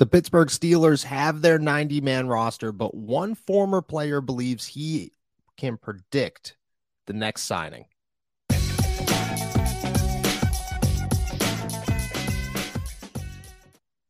The Pittsburgh Steelers have their 90 man roster, but one former player believes he can predict the next signing.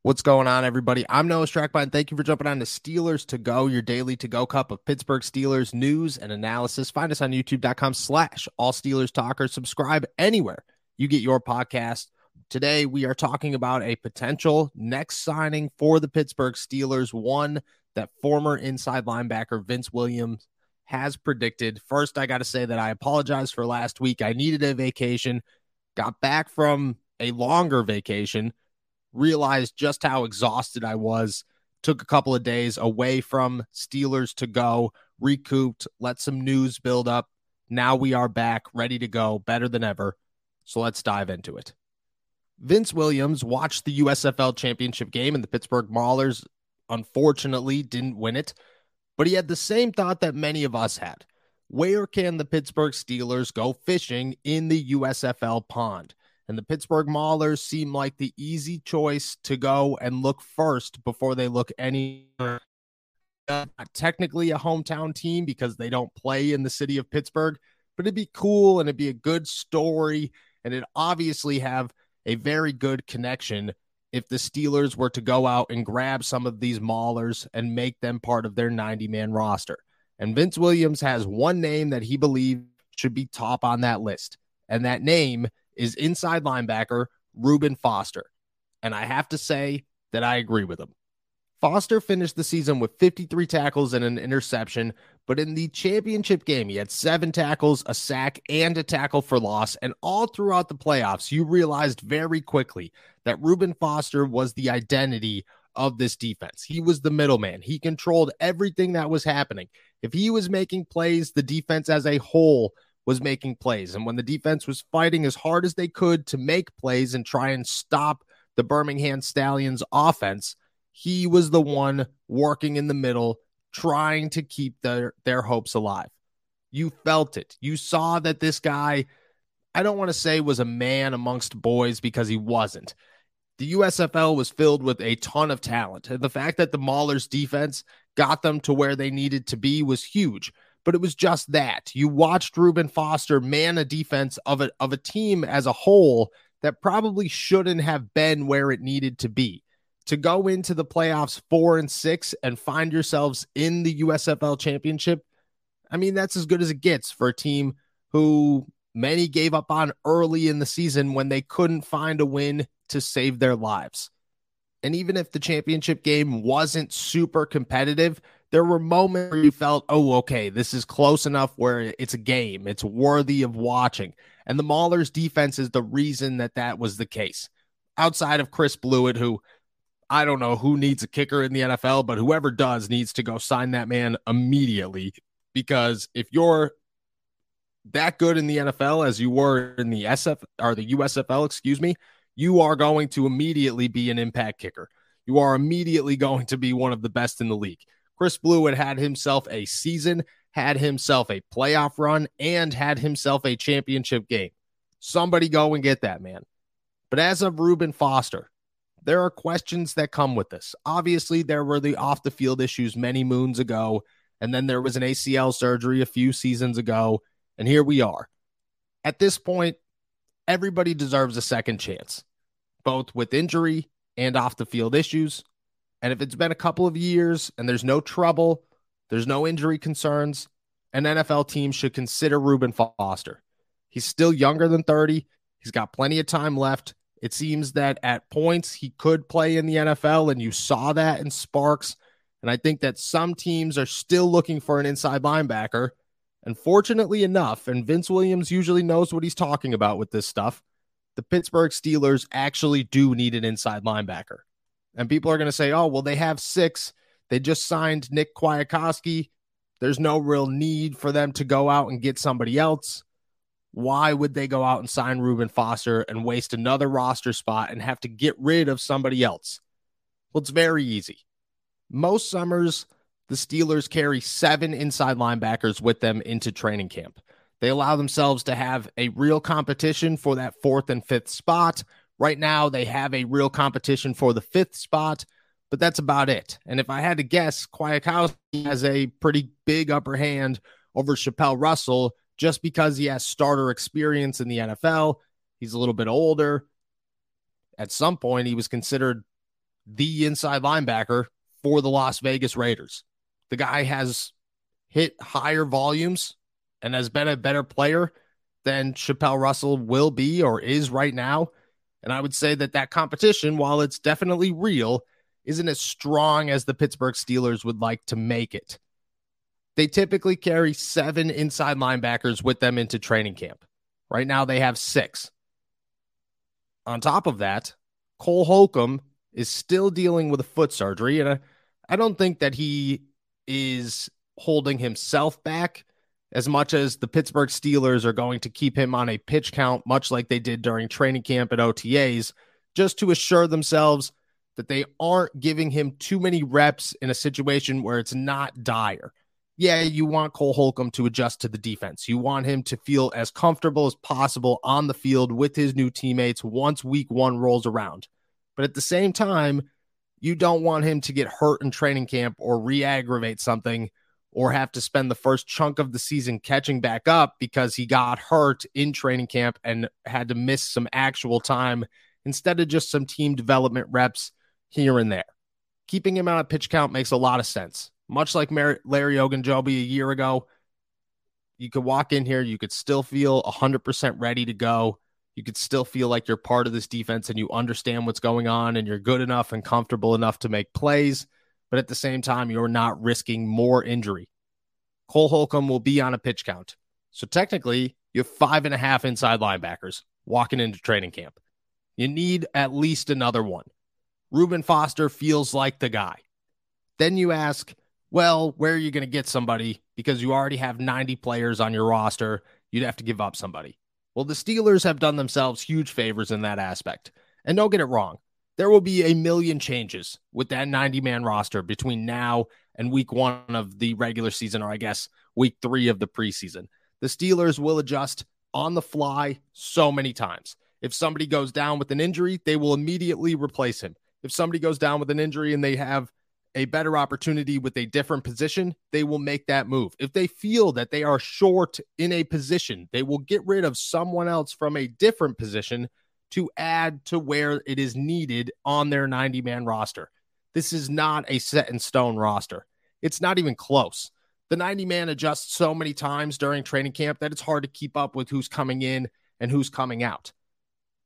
What's going on, everybody? I'm Noah Strackbein. Thank you for jumping on to Steelers to Go, your daily to go cup of Pittsburgh Steelers news and analysis. Find us on youtube.com slash all Steelers talker. Subscribe anywhere you get your podcast. Today, we are talking about a potential next signing for the Pittsburgh Steelers, one that former inside linebacker Vince Williams has predicted. First, I got to say that I apologize for last week. I needed a vacation, got back from a longer vacation, realized just how exhausted I was, took a couple of days away from Steelers to go, recouped, let some news build up. Now we are back, ready to go, better than ever. So let's dive into it. Vince Williams watched the USFL championship game and the Pittsburgh Maulers unfortunately didn't win it, but he had the same thought that many of us had. Where can the Pittsburgh Steelers go fishing in the USFL pond? And the Pittsburgh Maulers seem like the easy choice to go and look first before they look anywhere. Not technically a hometown team because they don't play in the city of Pittsburgh, but it'd be cool and it'd be a good story. And it obviously have a very good connection if the Steelers were to go out and grab some of these maulers and make them part of their 90 man roster. And Vince Williams has one name that he believes should be top on that list. And that name is inside linebacker Reuben Foster. And I have to say that I agree with him. Foster finished the season with 53 tackles and an interception, but in the championship game, he had seven tackles, a sack, and a tackle for loss. And all throughout the playoffs, you realized very quickly that Reuben Foster was the identity of this defense. He was the middleman, he controlled everything that was happening. If he was making plays, the defense as a whole was making plays. And when the defense was fighting as hard as they could to make plays and try and stop the Birmingham Stallions offense, he was the one working in the middle, trying to keep their, their hopes alive. You felt it. You saw that this guy, I don't want to say was a man amongst boys because he wasn't. The USFL was filled with a ton of talent. The fact that the Maulers defense got them to where they needed to be was huge. But it was just that. You watched Reuben Foster man a defense of a, of a team as a whole that probably shouldn't have been where it needed to be to go into the playoffs four and six and find yourselves in the USFL championship, I mean, that's as good as it gets for a team who many gave up on early in the season when they couldn't find a win to save their lives. And even if the championship game wasn't super competitive, there were moments where you felt, oh, okay, this is close enough where it's a game, it's worthy of watching. And the Maulers' defense is the reason that that was the case. Outside of Chris Blewitt, who I don't know who needs a kicker in the NFL, but whoever does needs to go sign that man immediately because if you're that good in the NFL as you were in the SF or the USFL, excuse me, you are going to immediately be an impact kicker. You are immediately going to be one of the best in the league. Chris Blewitt had himself a season, had himself a playoff run, and had himself a championship game. Somebody go and get that man. But as of Reuben Foster, there are questions that come with this. Obviously, there were the off the field issues many moons ago, and then there was an ACL surgery a few seasons ago, and here we are. At this point, everybody deserves a second chance, both with injury and off the field issues. And if it's been a couple of years and there's no trouble, there's no injury concerns, an NFL team should consider Reuben Foster. He's still younger than 30. He's got plenty of time left. It seems that at points he could play in the NFL, and you saw that in Sparks. And I think that some teams are still looking for an inside linebacker. And fortunately enough, and Vince Williams usually knows what he's talking about with this stuff, the Pittsburgh Steelers actually do need an inside linebacker. And people are going to say, oh, well, they have six. They just signed Nick Kwiatkowski. There's no real need for them to go out and get somebody else why would they go out and sign Reuben Foster and waste another roster spot and have to get rid of somebody else? Well, it's very easy. Most summers, the Steelers carry seven inside linebackers with them into training camp. They allow themselves to have a real competition for that fourth and fifth spot. Right now, they have a real competition for the fifth spot, but that's about it. And if I had to guess, Kwiatkowski has a pretty big upper hand over Chapelle Russell just because he has starter experience in the NFL. He's a little bit older. At some point, he was considered the inside linebacker for the Las Vegas Raiders. The guy has hit higher volumes and has been a better player than Chapelle Russell will be or is right now. And I would say that that competition, while it's definitely real, isn't as strong as the Pittsburgh Steelers would like to make it. They typically carry seven inside linebackers with them into training camp. Right now, they have six. On top of that, Cole Holcomb is still dealing with a foot surgery. And I, I don't think that he is holding himself back as much as the Pittsburgh Steelers are going to keep him on a pitch count, much like they did during training camp at OTAs, just to assure themselves that they aren't giving him too many reps in a situation where it's not dire. Yeah, you want Cole Holcomb to adjust to the defense. You want him to feel as comfortable as possible on the field with his new teammates once week one rolls around. But at the same time, you don't want him to get hurt in training camp or re aggravate something or have to spend the first chunk of the season catching back up because he got hurt in training camp and had to miss some actual time instead of just some team development reps here and there. Keeping him out of pitch count makes a lot of sense. Much like Larry Ogunjobi a year ago, you could walk in here, you could still feel 100% ready to go. You could still feel like you're part of this defense and you understand what's going on and you're good enough and comfortable enough to make plays but at the same time, you're not risking more injury. Cole Holcomb will be on a pitch count. So technically, you have five and a half inside linebackers walking into training camp. You need at least another one. Reuben Foster feels like the guy. Then you ask, well, where are you going to get somebody? Because you already have 90 players on your roster. You'd have to give up somebody. Well, the Steelers have done themselves huge favors in that aspect. And don't get it wrong, there will be a million changes with that 90 man roster between now and week one of the regular season, or I guess week three of the preseason. The Steelers will adjust on the fly so many times. If somebody goes down with an injury, they will immediately replace him. If somebody goes down with an injury and they have a better opportunity with a different position, they will make that move. If they feel that they are short in a position, they will get rid of someone else from a different position to add to where it is needed on their 90 man roster. This is not a set in stone roster. It's not even close. The 90 man adjusts so many times during training camp that it's hard to keep up with who's coming in and who's coming out.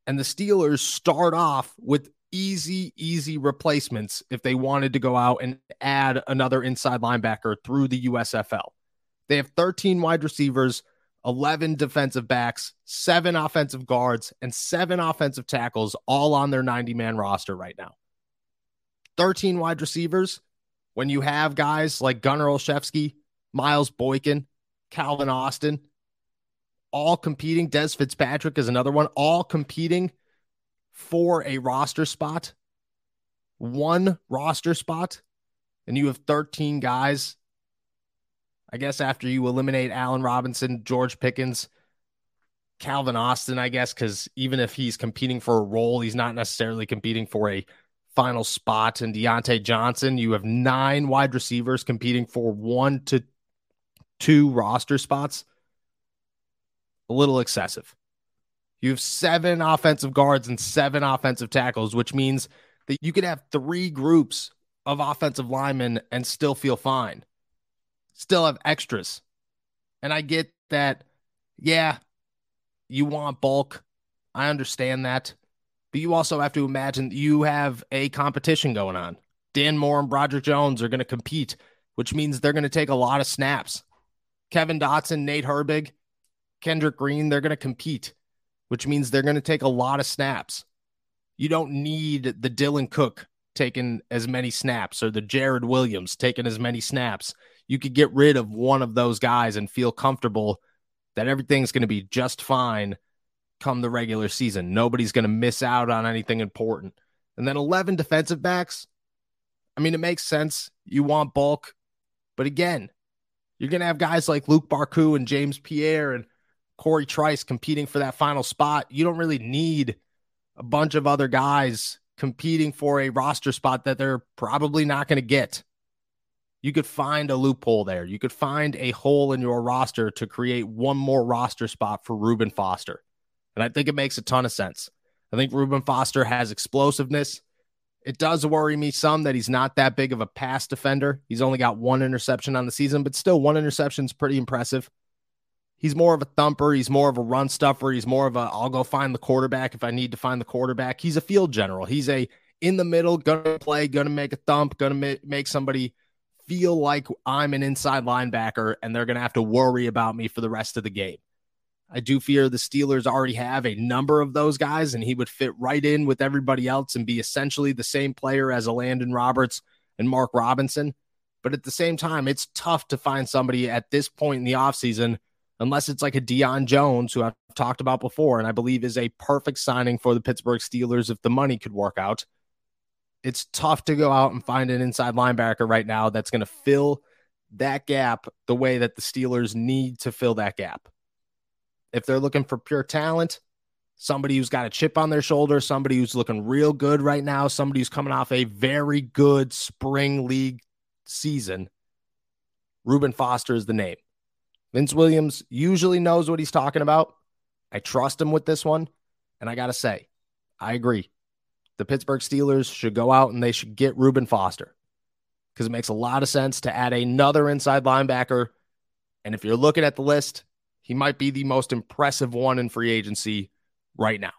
And the Steelers start off with easy, easy replacements if they wanted to go out and add another inside linebacker through the USFL. They have 13 wide receivers 11 defensive backs, seven offensive guards, and seven offensive tackles all on their 90 man roster right now. 13 wide receivers. When you have guys like Gunnar Olszewski, Miles Boykin, Calvin Austin, all competing, Dez Fitzpatrick is another one, all competing for a roster spot, one roster spot, and you have 13 guys I guess after you eliminate Allen Robinson, George Pickens, Calvin Austin, I guess, because even if he's competing for a role, he's not necessarily competing for a final spot. And Diontae Johnson, you have nine wide receivers competing for one to two roster spots. A little excessive. You have seven offensive guards and seven offensive tackles, which means that you could have three groups of offensive linemen and still feel fine still have extras. And I get that, yeah, you want bulk. I understand that. But you also have to imagine you have a competition going on. Dan Moore and Broderick Jones are going to compete, which means they're going to take a lot of snaps. Kevin Dotson, Nate Herbig, Kendrick Green, they're going to compete, which means they're going to take a lot of snaps. You don't need the Dylan Cook taking as many snaps or the Jared Williams taking as many snaps you could get rid of one of those guys and feel comfortable that everything's going to be just fine come the regular season. Nobody's going to miss out on anything important. And then 11 defensive backs. I mean, it makes sense. You want bulk. But again, you're going to have guys like Luq Barcoo and James Pierre and Cory Trice competing for that final spot. You don't really need a bunch of other guys competing for a roster spot that they're probably not going to get. You could find a loophole there. You could find a hole in your roster to create one more roster spot for Reuben Foster. And I think it makes a ton of sense. I think Reuben Foster has explosiveness. It does worry me some that he's not that big of a pass defender. He's only got one interception on the season, but still, one interception is pretty impressive. He's more of a thumper. He's more of a run stuffer. He's more of a I'll go find the quarterback if I need to find the quarterback. He's a field general. He's a in the middle, gonna play, gonna make a thump, gonna ma- make somebody feel like I'm an inside linebacker and they're gonna have to worry about me for the rest of the game. I do fear the Steelers already have a number of those guys, and he would fit right in with everybody else and be essentially the same player as a Elandon Roberts and Mark Robinson. But at the same time, it's tough to find somebody at this point in the offseason – unless it's like a Deion Jones, who I've talked about before, and I believe is a perfect signing for the Pittsburgh Steelers if the money could work out. It's tough to go out and find an inside linebacker right now that's going to fill that gap the way that the Steelers need to fill that gap. If they're looking for pure talent, somebody who's got a chip on their shoulder, somebody who's looking real good right now, somebody who's coming off a very good spring league season, Reuben Foster is the name. Vince Williams usually knows what he's talking about. I trust him with this one. And I got to say, I agree. The Pittsburgh Steelers should go out and they should get Reuben Foster because it makes a lot of sense to add another inside linebacker. And if you're looking at the list, he might be the most impressive one in free agency right now.